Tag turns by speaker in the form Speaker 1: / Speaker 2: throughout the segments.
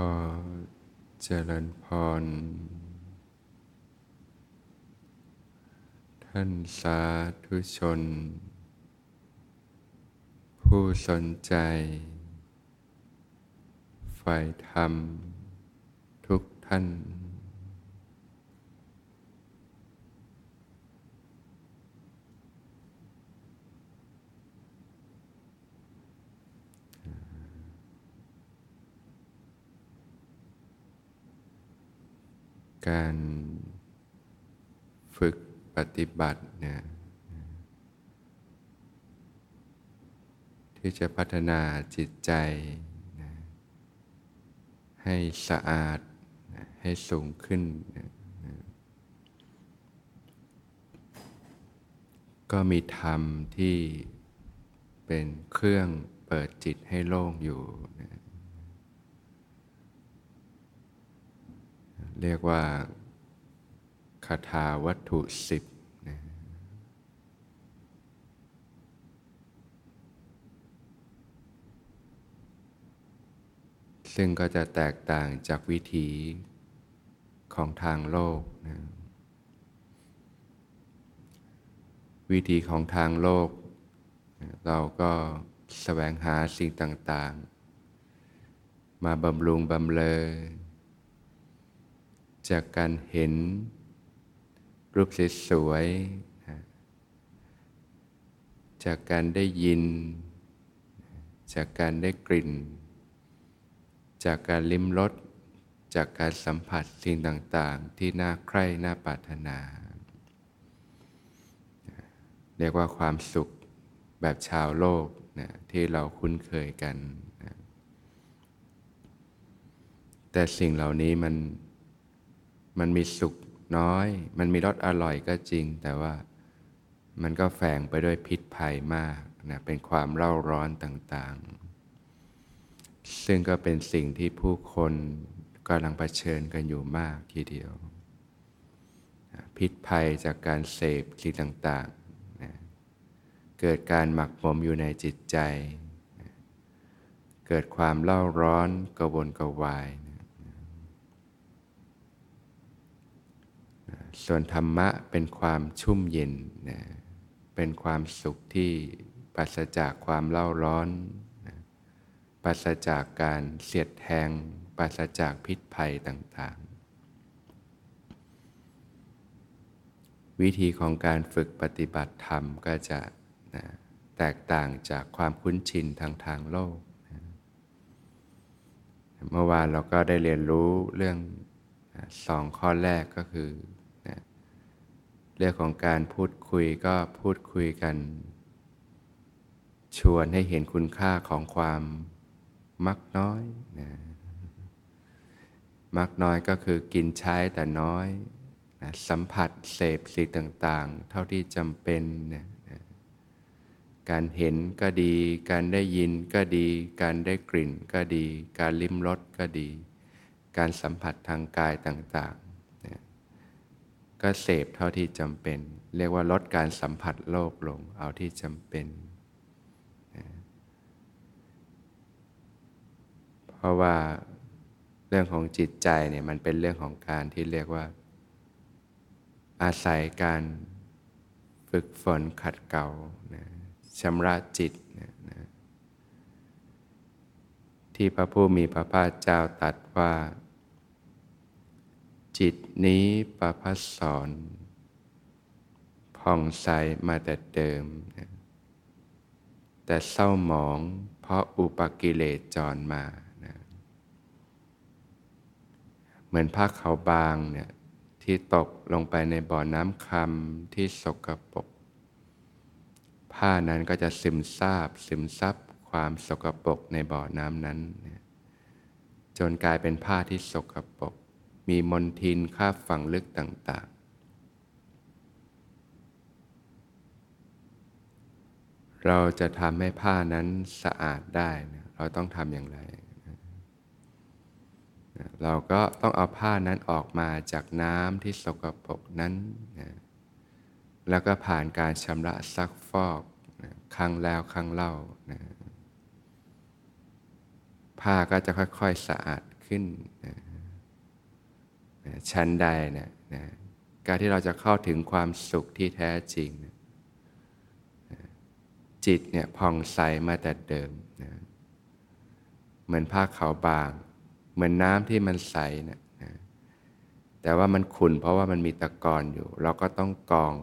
Speaker 1: อเจริญพร ท่านสาธุชน ผู้สนใจ ฝ่ายธรรม ทุกท่าน การฝึกปฏิบัติเนี่ยที่จะพัฒนาจิตใจนะให้สะอาดนะให้สูงขึ้นนะนะก็มีธรรมที่เป็นเครื่องเปิดจิตให้โล่งอยู่นะ เรียกว่าคาถาวัตถุสิบนะซึ่งก็จะแตกต่างจากวิธีของทางโลกนะวิธีของทางโลก เราก็แสวงหาสิ่งต่าง ๆ มาบำรุงบำเลอ จากการเห็น รูปสวยๆจากการได้ยิน จากการได้กลิ่น จากการลิ้มรสจากการสัมผัสสิ่งต่างๆ ที่น่าใคร่น่าปรารถนา เรียกว่าความสุขแบบชาวโลกนะที่เราคุ้นเคยกันนะแต่สิ่งเหล่านี้มัน มันมีสุขน้อย มันมีรสอร่อยก็จริง แต่ว่ามันก็แฝงไปด้วยพิษภัยมากนะเป็นความเร่าร้อนต่างๆ ซึ่งก็เป็นสิ่งที่ผู้คนกำลังเผชิญกันอยู่มากทีเดียว พิษภัยจากการเสพสิ่งต่างๆนะเกิดการหมักหมมอยู่ในจิตใจนะเกิดความเล่าร้อนกระวนกระวาย ส่วนธรรมะเป็นความชุ่มเย็นนะเป็นความสุขที่ปราศจากความเล่าร้อนนะปราศจากการเสียดแทงปราศจากพิษภัยต่างๆ วิธีของการฝึกปฏิบัติธรรมก็จะนะแตกต่างจากความคุ้นชินทางทางโลกนะเมื่อวานเราก็ได้เรียนรู้เรื่องสองข้อแรกก็คือ เรื่องของการพูดคุยก็พูดคุยกัน ชวนให้เห็นคุณค่าของความมักน้อยนะมักน้อยก็คือกินใช้แต่น้อยนะสัมผัสเสพสิ่งต่าง ๆ เท่าที่จำเป็นนะการเห็นก็ดี การได้ยินก็ดี การได้กลิ่นก็ดี การลิ้มรสก็ดี การสัมผัสทางกายต่าง ก็เสพเท่าที่จำเป็น เรียกว่าลดการสัมผัสโลกลง เอาที่จำเป็น เพราะว่าเรื่องของจิตใจเนี่ยมันเป็นเรื่องของการที่เรียกว่า อาศัยการฝึกฝนขัดเกลานะชำระจิตนะนะที่พระผู้มีพระภาคเจ้าตรัสว่า จิตนี้ประพัสสอนผ่องใสมาแต่เดิม แต่เศร้าหมองเพราะอุปกิเลสจรมานะเหมือนผ้าขาวบางเนี่ยที่ตกลงไปในบ่อน้ำคำที่สกปรกผ้านั้นก็จะซึมซาบซึมซับความสกปรกในบ่อน้ำนั้น จนกลายเป็นผ้าที่สกปรก มีมนทินคาบฝั่งลึกต่าง ๆ เราจะทำให้ผ้านั้นสะอาดได้นะเราต้องทำอย่างไร เราก็ต้องเอาผ้านั้นออกมาจากน้ำที่สกปรกนั้นนะแล้วก็ผ่านการชำระซักฟอกนะครั้งแล้วครั้งเล่านะผ้าก็จะค่อย ๆ สะอาดขขึ้นนะ ชั้นใดนะนะการที่เราจะเข้าถึงความสุขที่แท้จริงนะจิตเนี่ยผ่องใสมาแต่เดิมนะเหมือนผ้าขาวบาง เหมือนน้ำที่มันใสนะนะแต่ว่ามันขุ่นเพราะว่ามันมีตะกอนอยู่ เราก็ต้องกอง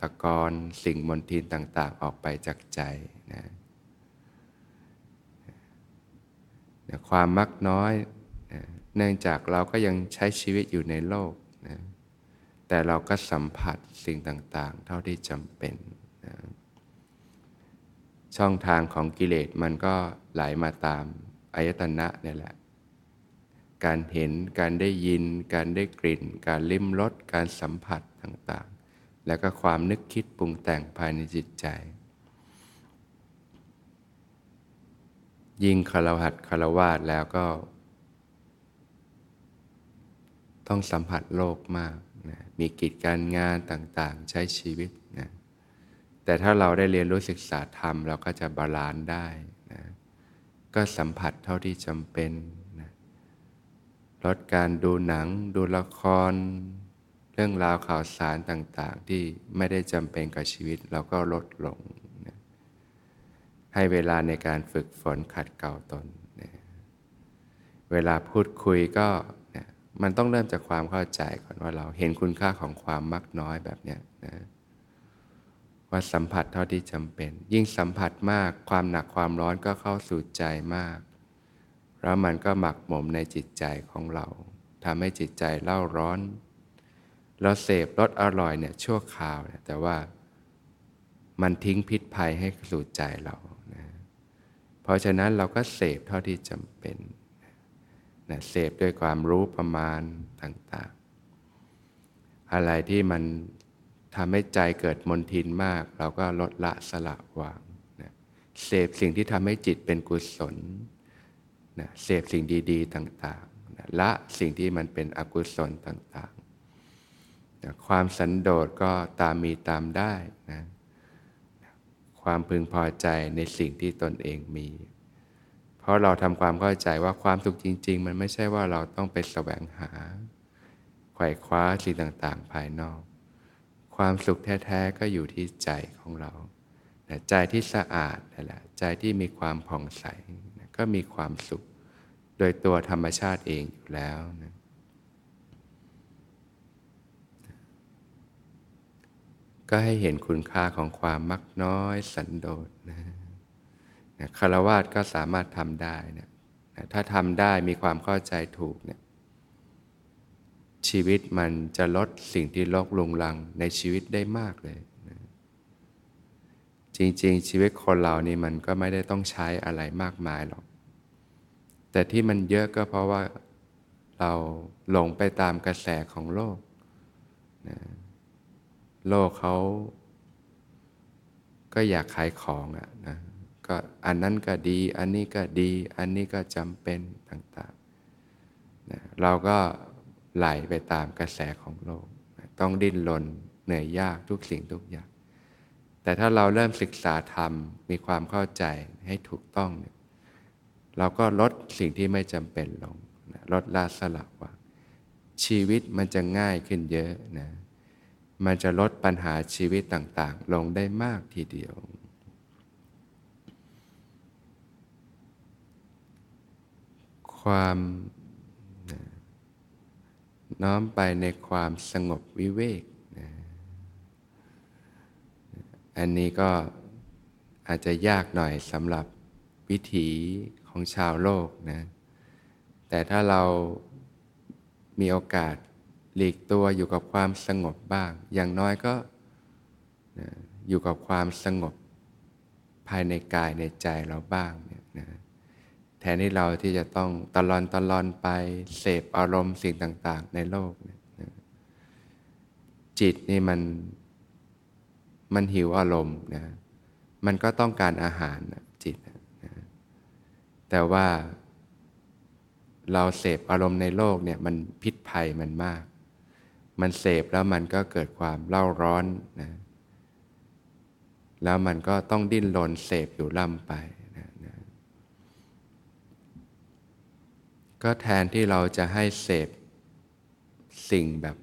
Speaker 1: ตะกอนสิ่งมลทินต่าง ๆ ออกไปจากใจนะนะความมักน้อยนะ เนื่องจากเราก็ยังใช้ชีวิตอยู่ในโลกนะแต่เราก็สัมผัสสิ่งต่าง ๆ เท่าที่จำเป็นนะช่องทางของกิเลสมันก็ไหลามาตามอายตนะนี่แหละ การเห็น การได้ยิน การได้กลิ่น การลิ้มรส การสัมผัสต่างๆ แล้วก็ความนึกคิดปรุงแต่งภายในจิตใจ ยิ่งคารหัดคารวาสแล้วก็ ต้องสัมผัสโลกมากนะมีกิจการงานต่างๆ ใช้ชีวิตนะแต่ถ้าเราได้เรียนรู้ศึกษาธรรม เราก็จะบาลานซ์ได้นะก็สัมผัสเท่าที่จำเป็นนะลดการดูหนัง ดูละคร เรื่องราวข่าวสารต่างๆ ที่ไม่ได้จำเป็นกับชีวิตเราก็ลดลงนะให้เวลาในการฝึกฝนขัดเกลาตนนะเวลาพูดคุยก็ มันต้องเริ่มจากความเข้าใจก่อนว่าเราเห็นคุณค่าของความมักน้อยแบบเนี้ยนะว่าสัมผัสเท่าที่จำเป็น ยิ่งสัมผัสมากความหนักความร้อนก็เข้าสู่ใจมาก แล้วมันก็หมักหมมในจิตใจของเราทำให้จิตใจเล่าร้อน เราเสพรสอร่อยเนี่ยชั่วคราวเนี่ยแต่ว่ามันทิ้งพิษภัยให้สู่ใจเรานะเพราะฉะนั้นเราก็เสพเท่าที่จำเป็น นะเสพด้วยความรู้ประมาณต่าง ๆ อะไรที่มันทำให้ใจเกิดมนทินมาก เราก็ลดละสละวางนะเสพสิ่งที่ทำให้จิตเป็นกุศลนะเสพสิ่งดีๆ ต่างๆนะละสิ่งที่มันเป็นอกุศลต่างๆนะความสันโดษก็ตามมีตามได้นะความพึงพอใจในสิ่งที่ตนเองมี เพราะเราทำความเข้าใจว่าความสุขจริง ๆ มันไม่ใช่ว่าเราต้องไปแสวงหาไขว่คว้าสิ่งต่างๆ ภายนอก ความสุขแท้ๆก็อยู่ที่ใจของเราใจที่สะอาดนั่นแหละใจที่มีความผ่องใสก็มีความสุข โดยตัวธรรมชาติเองอยู่แล้วนะก็ให้เห็นคุณค่าของความมักน้อยสันโดษนะ นะคารวาสก็สามารถทำได้นะนะถ้าทำได้มีความเข้าใจถูกเนี่ยชีวิตมันจะลดสิ่งที่ลกลุงลังในชีวิตได้มากเลยนะจริง ๆ ชีวิตคนเรานี่มันก็ไม่ได้ต้องใช้อะไรมากมายหรอก แต่ที่มันเยอะก็เพราะว่าเราหลงไปตามกระแสของโลกนะโลกเขาก็อยากขายของอะนะ ก็อันนั้นก็ดี อันนี้ก็ดี อันนี้ก็จำเป็นต่างๆนะเราก็ไหลไปตามกระแสของโลกนะต้องดิ้นรนเหนื่อยยากทุกสิ่งทุกอย่าง แต่ถ้าเราเริ่มศึกษาธรรม มีความเข้าใจให้ถูกต้องเนี่ยเราก็ลดสิ่งที่ไม่จำเป็นลงนะลดละสละว่า ชีวิตมันจะง่ายขึ้นเยอะนะมันจะลดปัญหาชีวิตต่างๆ ลงได้มากทีเดียว ความน้อมไปในความสงบวิเวกนะอันนี้ก็อาจจะยากหน่อยสำหรับวิถีของชาวโลกนะ แต่ถ้าเรามีโอกาสหลีกตัวอยู่กับความสงบบ้าง อย่างน้อยก็นะอยู่กับความสงบภายในกายในใจเราบ้างเนี่ยนะ แทนที่เราที่จะต้องตลอนตลอนไปเสพอารมณ์สิ่งต่าง ๆ ในโลกเนี่ยจิตนี่มันมันหิวอารมณ์นะ มันก็ต้องการอาหารจิตนะแต่ว่าเราเสพอารมณ์ในโลกเนี่ยมันพิษภัยมันมาก มันเสพแล้วมันก็เกิดความเล่าร้อนนะ แล้วมันก็ต้องดิ้นรนเสพอยู่ล่ำไปนะนะ ก็แทนที่เราจะให้เสพสิ่งแบบ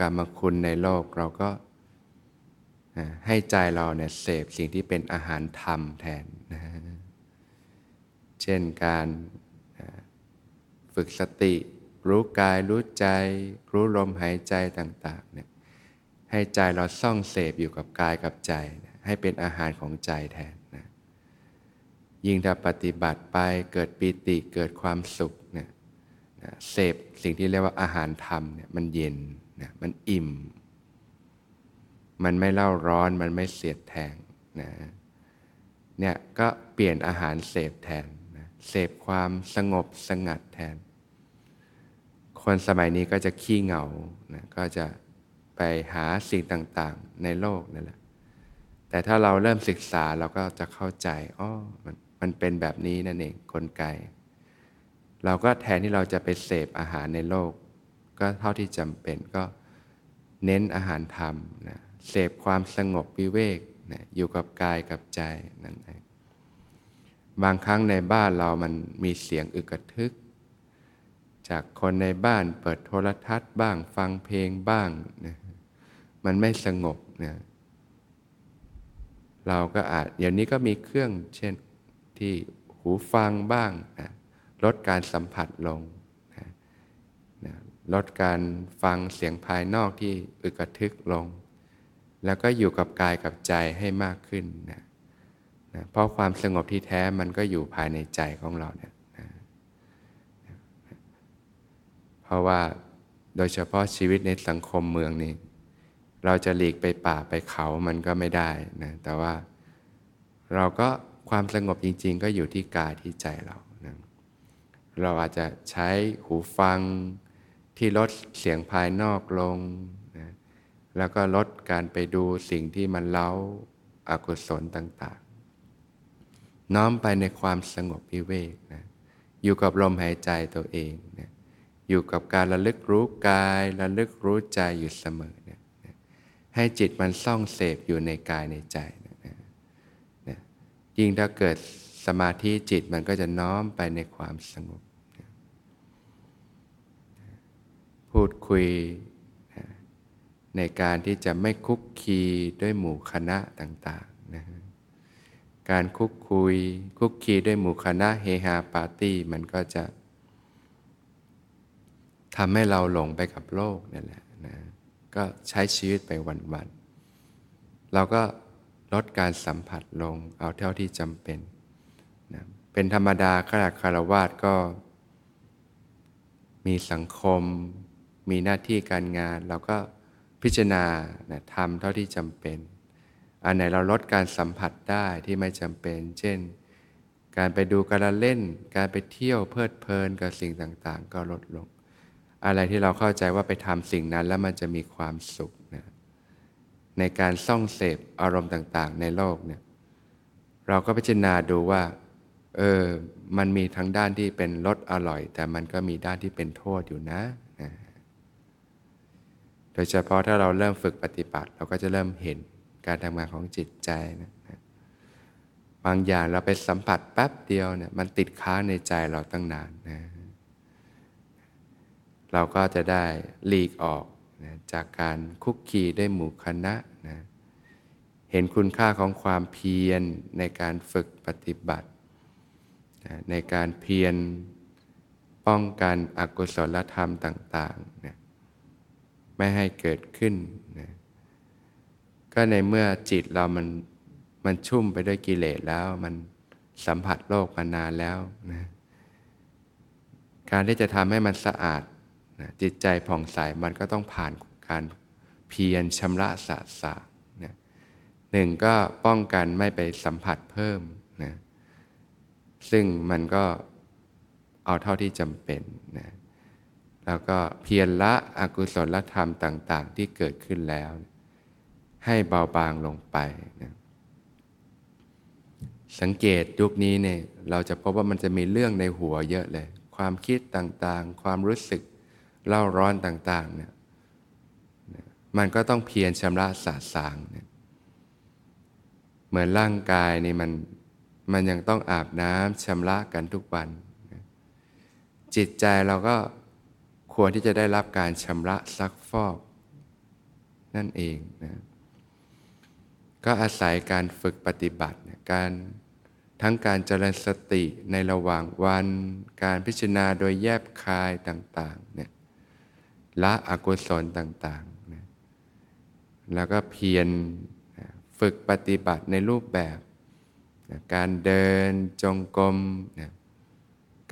Speaker 1: กรรมคุณในโลกเราก็ให้ใจเราเนี่ยเสพสิ่งที่เป็นอาหารธรรมแทนนะเช่นการฝึกสติ รู้กายรู้ใจ รู้ลมหายใจต่างๆเนี่ยให้ใจเราซ่องเสพอยู่กับกายกับใจ ให้เป็นอาหารของใจแทน ยิ่งถ้าปฏิบัติไปเกิดปีติเกิดความสุขเนี่ยเสพสิ่งที่เรียกว่าอาหารธรรมเนี่ยมันเย็นนะมันอิ่ม มันไม่เล่าร้อนมันไม่เสียดแทงนะเนี่ยก็เปลี่ยนอาหารเสพแทนนะเสพความสงบสงัดแทน คนสมัยนี้ก็จะขี้เหงานะก็จะไปหาสิ่งต่าง ๆ ในโลกนั่นแหละแต่ถ้าเราเริ่มศึกษาเราก็จะเข้าใจอ๋อมัน มันเป็นแบบนี้นั่นเองกลไก เราก็แทนที่เราจะไปเสพอาหารในโลก ก็เท่าที่จำเป็นก็เน้นอาหารธรรมนะเสพความสงบวิเวกนะอยู่กับกายกับใจนั่นเองบางครั้งในบ้านเรามันมีเสียงอึกระทึก จากคนในบ้านเปิดโทรทัศน์บ้างฟังเพลงบ้างนะมันไม่สงบนี่ยเราก็อาจเดี๋ยวนี้ก็มีเครื่องเช่น ที่หูฟังบ้างนะลดการสัมผัสลงนะนะลดการฟังเสียงภายนอกที่อึกระทึกลง แล้วก็อยู่กับกายกับใจให้มากขึ้นนะนะเพราะความสงบที่แท้มันก็อยู่ภายในใจของเราเนี่ยนะเพราะว่าโดยเฉพาะชีวิตในสังคมเมืองนี้ เราจะหลีกไปป่าไปเขามันก็ไม่ได้นะแต่ว่าเราก็ ความสงบจริง ๆ ก็อยู่ที่กายที่ใจเรานะเราอาจจะใช้หูฟังที่ลดเสียงภายนอกลงนะแล้วก็ลดการไปดูสิ่งที่มันเล้าอากุศลต่าง ๆ น้อมไปในความสงบวิเวกนะอยู่กับลมหายใจตัวเองนะอยู่กับการระลึกรู้กายระลึกรู้ใจอยู่เสมอให้จิตมันซ่องเสพอยู่ในกายในใจนะ ยิ่งถ้าเกิดสมาธิจิตมันก็จะน้อมไปในความสงบ พูดคุยในการที่จะไม่คุกคีด้วยหมู่คณะต่างๆนะการคุกคุยคุกคีด้วยหมู่คณะเฮฮาปาร์ตี้มันก็จะทำให้เราหลงไปกับโลกนั่นแหละนะก็ใช้ชีวิตไปวันๆเราก็ ลดการสัมผัสลง เอาเท่าที่จำเป็นนะเป็นธรรมดาขณะคารวาสก็ มีสังคม มีหน้าที่การงาน เราก็พิจารณานะทำเท่าที่จำเป็น อันไหนเราลดการสัมผัสได้ที่ไม่จำเป็น เช่น การไปดูการเล่น การไปเที่ยวเพลิดเพลินกับสิ่งต่างๆ ก็ลดลง อะไรที่เราเข้าใจว่าไปทำสิ่งนั้นแล้วมันจะมีความสุข ในการซ่องเสพอารมณ์ต่างๆ ในโลกเนี่ยเราก็พิจารณาดูว่าเออมันมีทั้งด้านที่เป็นรสอร่อย แต่มันก็มีด้านที่เป็นโทษอยู่นะนะโดยเฉพาะถ้าเราเริ่มฝึกปฏิบัติ เราก็จะเริ่มเห็นการทำงานของจิตใจนะบางอย่างเราไปสัมผัสแป๊บเดียวเนี่ยมันติดค้างในใจเราตั้งนานนะเราก็จะได้หลีกออก นะจากการคุกคีได้หมู่คณะนะเห็นคุณค่าของความเพียรในการฝึกปฏิบัตินะในการเพียรป้องกันอกุศลธรรมต่างๆนะไม่ให้เกิดขึ้นนะก็ในเมื่อจิตเรามันมันชุ่มไปด้วยกิเลสแล้ว มันสัมผัสโลกมานานแล้วนะการที่จะทำให้มันสะอาด นะจิตใจผ่องใสมันก็ต้องผ่านการเพียรชำระสะสางนะหนึ่งก็ป้องกันไม่ไปสัมผัสเพิ่มนะซึ่งมันก็เอาเท่าที่จำเป็นนะแล้วก็เพียรละอกุศลธรรมต่าง ๆ ที่เกิดขึ้นแล้ว ให้เบาบางลงไปนะสังเกตยุคนี้เนี่ยเราจะพบว่ามันจะมีเรื่องในหัวเยอะเลย ความคิดต่างๆ ความรู้สึก เล่าร้อนต่างๆเนี่ยมันก็ต้องเพียรชำระสาสางเนี่ยเหมือนร่างกายนี่มันมันยังต้องอาบน้ำชำระกันทุกวัน จิตใจเราก็ควรที่จะได้รับการชำระซักฟอก นั่นเองนะก็อาศัยการฝึกปฏิบัติการทั้งการเจริญสติในระหว่างวัน การพิจารณาโดยแยบคายต่าง ๆ เนี่ย ละอกุศลต่างๆนะแล้วก็เพียรฝึกปฏิบัติในรูปแบบนะการเดินจงกรมนะ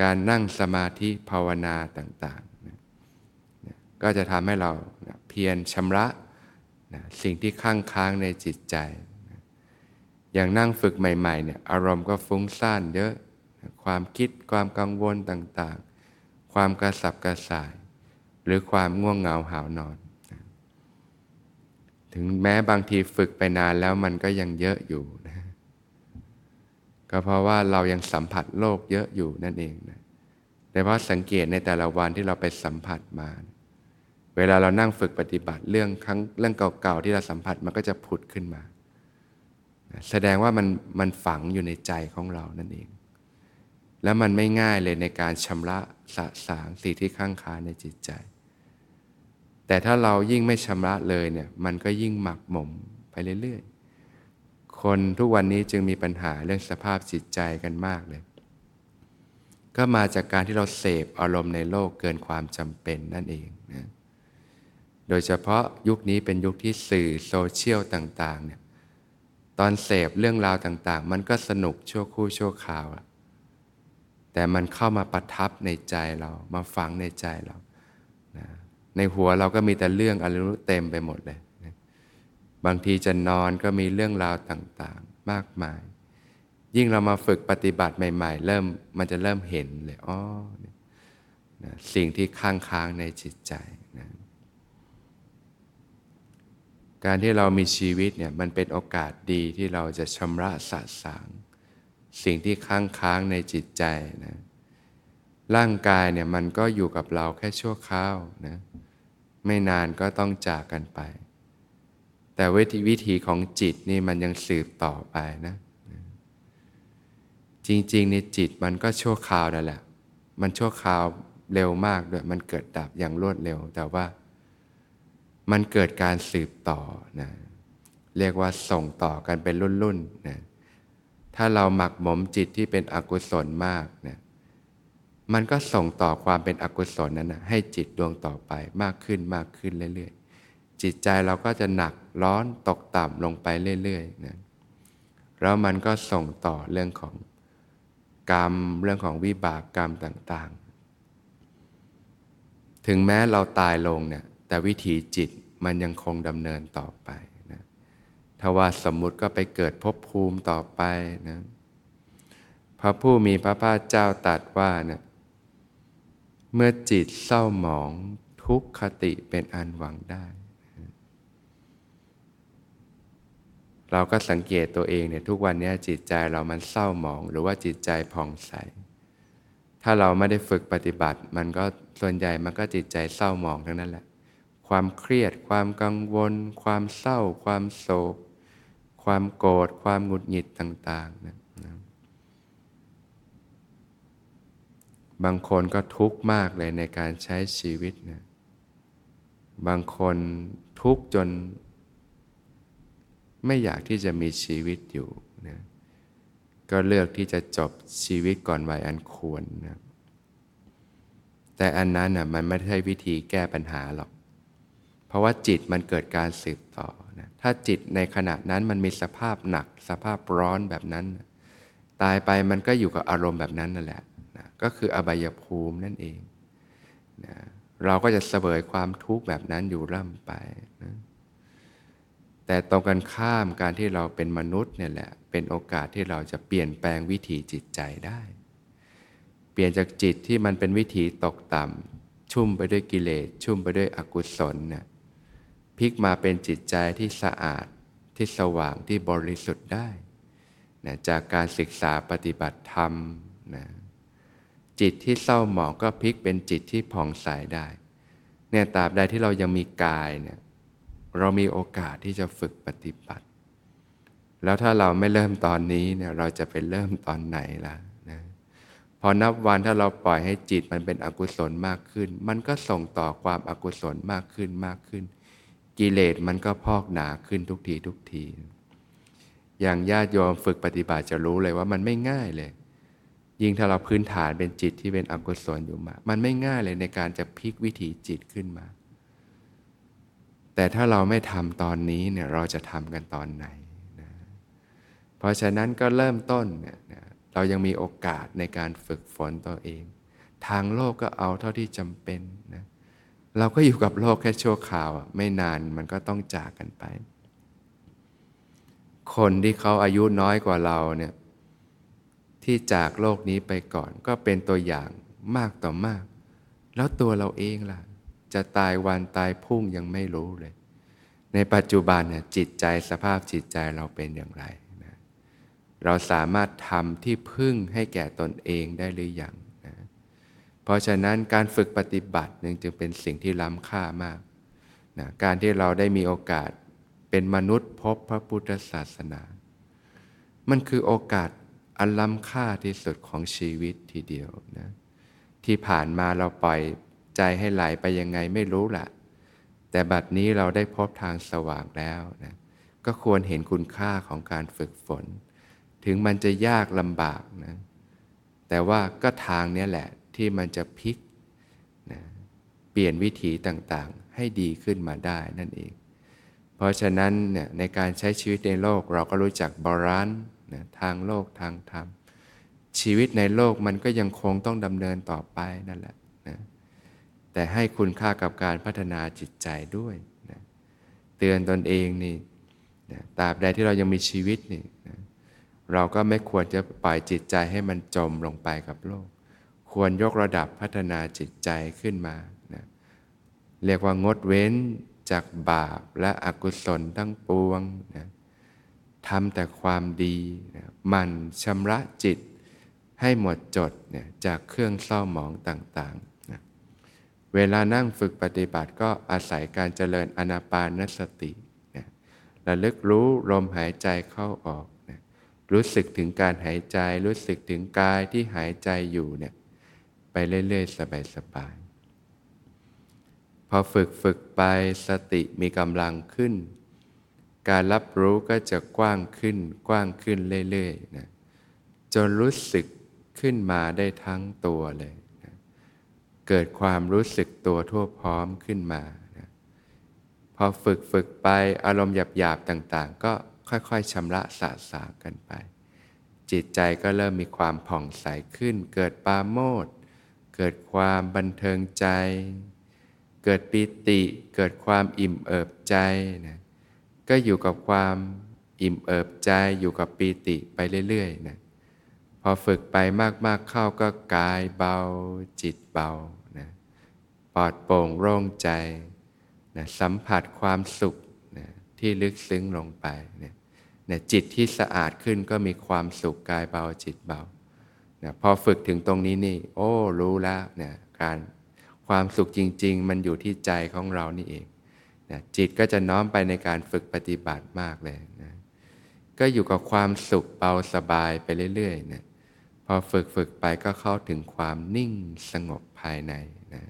Speaker 1: การนั่งสมาธิภาวนาต่างๆนะนะก็จะทำให้เรานะเพียรชำระนะสิ่งที่ข้างค้างในจิตใจนะอย่างนั่งฝึกใหม่ๆเนี่ยอารมณ์ก็ฟุ้งซ่านเยอะนะความคิดความกังวลต่างๆ ความกระสับกระส่าย หรือความง่วงเหงาหาวนอน ถึงแม้บางทีฝึกไปนานแล้วมันก็ยังเยอะอยู่นะก็เพราะว่าเรายังสัมผัสโลกเยอะอยู่นั่นเองนะแต่เพาะสังเกตในแต่ละวันที่เราไปสัมผัสมา เวลาเรานั่งฝึกปฏิบัติเรื่องครั้งเรื่องเก่าๆที่เราสัมผัสมันก็จะผุดขึ้นมา แสดงว่ามันมันฝังอยู่ในใจของเรานั่นเอง แล้วมันไม่ง่ายเลยในการชำระสะสางสิ่งที่ข้างคาในจิตใจ แต่ถ้าเรายิ่งไม่ชำระเลยเนี่ยมันก็ยิ่งหมักหมมไปเรื่อยๆ คนทุกวันนี้จึงมีปัญหาเรื่องสภาพจิตใจกันมากเลย ก็มาจากการที่เราเสพอารมณ์ในโลกเกินความจำเป็นนั่นเองนะโดยเฉพาะยุคนี้เป็นยุคที่สื่อโซเชียลต่างๆเนี่ยตอนเสพเรื่องราวต่างๆ มันก็สนุกชั่วคู่ชั่วคราว แต่มันเข้ามาประทับในใจเรา มาฝังในใจเรา ในหัวเราก็มีแต่เรื่องอะไรรู้เต็มไปหมดเลยนะบางทีจะนอนก็มีเรื่องราวต่างๆ มากมาย ยิ่งเรามาฝึกปฏิบัติใหม่ ๆ เริ่มมันจะเริ่มเห็นเลยอ๋อนะสิ่งที่ค้างค้างในจิตใจนะการที่เรามีชีวิตเนี่ยมันเป็นโอกาสดีที่เราจะชำระสะสาง สิ่งที่ค้างค้างในจิตใจนะร่างกายเนี่ยมันก็อยู่กับเราแค่ชั่วคราวนะ ไม่นานก็ต้องจากกันไป แต่วิธีวิธีของจิตนี่มันยังสืบต่อไปนะ จริงๆในจิตมันก็ชั่วคราวนั่นแหละ มันชั่วคราวเร็วมากด้วย มันเกิดดับอย่างรวดเร็ว แต่ว่ามันเกิดการสืบต่อนะ เรียกว่าส่งต่อกันเป็นรุ่นๆนะ ถ้าเราหมักหมมจิตที่เป็นอกุศลมากนะ มันก็ส่งต่อความเป็นอกุศลนั้นนะให้จิตดวงต่อไปมากขึ้นมากขึ้นเรื่อยๆ จิตใจเราก็จะหนักร้อนตกต่ำลงไปเรื่อยๆนะแล้วมันก็ส่งต่อเรื่องของกรรมเรื่องของวิบากกรรมต่างๆ ถึงแม้เราตายลงเนี่ยแต่วิถีจิตมันยังคงดำเนินต่อไปนะถ้าว่าสมมุติก็ไปเกิดภพภูมิต่อไปนะพระผู้มีพระภาคเจ้าตรัสว่านะ เมื่อจิตเศร้าหมองทุกขติเป็นอันหวังได้ เราก็สังเกตตัวเองเนี่ยทุกวันนี้จิตใจเรามันเศร้าหมอง หรือว่าจิตใจผ่องใส ถ้าเราไม่ได้ฝึกปฏิบัติ มันก็ส่วนใหญ่มันก็จิตใจเศร้าหมองทั้งนั้นแหละ ความเครียด ความกังวล ความเศร้า ความโศก ความโกรธ ความหงุดหงิดต่าง ๆนะนะ บางคนก็ทุกข์มากเลยในการใช้ชีวิตนะบางคนทุกข์จน ไม่อยากที่จะมีชีวิตอยู่นะก็เลือกที่จะจบชีวิตก่อนวัยอันควรนะแต่อันนั้นนะมันไม่ใช่วิธีแก้ปัญหาหรอก เพราะว่าจิตมันเกิดการสืบต่อนะถ้าจิตในขณะนั้นมันมีสภาพหนัก สภาพร้อนแบบนั้น ตายไปมันก็อยู่กับอารมณ์แบบนั้นนั่นแหละนะ ก็คืออบายภูมินั่นเองนะเราก็จะเสวยความทุกข์แบบนั้นอยู่ร่ำไปนะแต่ตรงกันข้ามการที่เราเป็นมนุษย์เนี่ยแหละ เป็นโอกาสที่เราจะเปลี่ยนแปลงวิถีจิตใจได้ เปลี่ยนจากจิตที่มันเป็นวิถีตกต่ำชุ่มไปด้วยกิเลสชุ่มไปด้วยอกุศลเนี่ยพลิกมาเป็นจิตใจที่สะอาดที่สว่างที่บริสุทธิ์ได้นะจากการศึกษาปฏิบัติธรรมนะ จิตที่เศร้าหมองก็พลิกเป็นจิตที่ผ่องใสได้ เนี่ยตราบใดที่เรายังมีกายเนี่ยเรามีโอกาสที่จะฝึกปฏิบัติ แล้วถ้าเราไม่เริ่มตอนนี้เนี่ยเราจะไปเริ่มตอนไหนล่ะนะพอนับวันถ้าเราปล่อยให้จิตมันเป็นอกุศลมากขึ้น มันก็ส่งต่อความอากุศลมากขึ้นมากขึ้น กิเลสมันก็พอกหนาขึ้นทุกทีทุกที อย่างญาติโยมฝึกปฏิบัติจะรู้เลยว่ามันไม่ง่ายเลย ยิ่งถ้าเราพื้นฐานเป็นจิตที่เป็นอกุศลอยู่มา มันไม่ง่ายเลยในการจะพลิกวิถีจิตขึ้นมา แต่ถ้าเราไม่ทำตอนนี้เนี่ยเราจะทำกันตอนไหนนะเพราะฉะนั้นก็เริ่มต้นเนี่ยเรายังมีโอกาสในการฝึกฝนตัวเอง ทางโลกก็เอาเท่าที่จำเป็นนะเราก็อยู่กับโลกแค่ชั่วคราวไม่นานมันก็ต้องจากกันไป คนที่เขาอายุน้อยกว่าเราเนี่ย ที่จากโลกนี้ไปก่อนก็เป็นตัวอย่างมากต่อมาก แล้วตัวเราเองล่ะ จะตายวันตายพุ่งยังไม่รู้เลย ในปัจจุบันเนี่ยจิตใจสภาพจิตใจเราเป็นอย่างไรนะเราสามารถทำที่พึ่งให้แก่ตนเองได้หรือยังนะเพราะฉะนั้นการฝึกปฏิบัตินึงจึงเป็นสิ่งที่ล้ำค่ามากนะการที่เราได้มีโอกาสเป็นมนุษย์พบพระพุทธศาสนา มันคือโอกาส อันล้ำค่าที่สุดของชีวิตทีเดียวนะที่ผ่านมาเราปล่อยใจให้ไหลไปยังไงไม่รู้ละแต่บัดนี้เราได้พบทางสว่างแล้วนะก็ควรเห็นคุณค่าของการฝึกฝน ถึงมันจะยากลำบากนะแต่ว่าก็ทางนี้แหละที่มันจะพลิกนะเปลี่ยนวิถีต่างๆ ให้ดีขึ้นมาได้นั่นเอง เพราะฉะนั้นเนี่ยในการใช้ชีวิตในโลกเราก็รู้จักบาลานซ์ นะทางโลกทางธรรม ชีวิตในโลกมันก็ยังคงต้องดำเนินต่อไปนั่นแหละนะแต่ให้คุณค่ากับการพัฒนาจิตใจด้วยนะเตือนตนเองนี่นะตราบใดที่เรายังมีชีวิตนี่นะเราก็ไม่ควรจะปล่อยจิตใจให้มันจมลงไปกับโลก ควรยกระดับพัฒนาจิตใจขึ้นมานะเรียกว่างดเว้นจากบาปและอกุศลทั้งปวงนะ ทำแต่ความดีมันชำระจิตให้หมดจดเนี่ยจากเครื่องเศร้าหมองต่างๆนะเวลานั่งฝึกปฏิบัติก็อาศัยการเจริญอนาปานสตินะระลึกรู้ลมหายใจเข้าออกนะรู้สึกถึงการหายใจ รู้สึกถึงกายที่หายใจอยู่เนี่ยไปเรื่อยๆ สบายๆพอฝึกฝึกไปสติมีกำลังขึ้น การรับรู้ก็จะกว้างขึ้นกว้างขึ้นเรื่อยๆนะจนรู้สึกขึ้นมาได้ทั้งตัวเลยนะเกิดความรู้สึกตัวทั่วพร้อมขึ้นมานะพอฝึกฝึกไปอารมณ์หยาบๆต่างๆ ก็ค่อยๆชำระสะสากันไป จิตใจก็เริ่มมีความผ่องใสขึ้น เกิดปาโมดเกิดความบันเทิงใจ เกิดปิติ เกิดความอิ่มเอิบใจนะ ก็อยู่กับความอิ่มเอิบใจอยู่กับปีติไปเรื่อยๆนะพอฝึกไปมากๆเข้าก็กายเบาจิตเบานะปลอดโปร่งโล่งใจนะสัมผัสความสุขนะที่ลึกซึ้งลงไปนะนะจิตที่สะอาดขึ้นก็มีความสุขกายเบาจิตเบานะพอฝึกถึงตรงนี้นี่ โอ้ รู้แล้วนะการความสุขจริง ๆ มันอยู่ที่ใจของเรานี่เอง นะจิตก็จะน้อมไปในการฝึกปฏิบัติมากเลยนะก็อยู่กับความสุขเบาสบายไปเรื่อยๆนะพอฝึกฝึกไปก็เข้าถึงความนิ่งสงบภายในนะ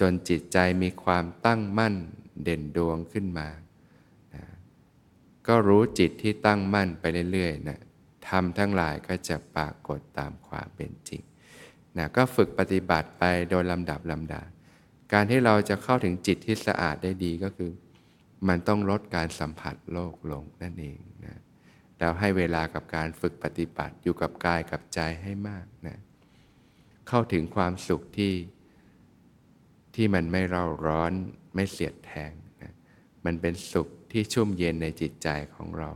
Speaker 1: จนจิตใจมีความตั้งมั่นเด่นดวงขึ้นมานะก็รู้จิตที่ตั้งมั่นไปเรื่อยๆนะทำทั้งหลายก็จะปรากฏตามความเป็นจริงนะก็ฝึกปฏิบัติไปโดยลำดับลำดา การที่เราจะเข้าถึงจิตที่สะอาดได้ดีก็คือ มันต้องลดการสัมผัสโลกลงนั่นเองนะแล้วให้เวลากับการฝึกปฏิบัติอยู่กับกายกับใจให้มากนะเข้าถึงความสุขที่ที่มันไม่เร่าร้อนไม่เสียดแทงนะมันเป็นสุขที่ชุ่มเย็นในจิตใจของเรา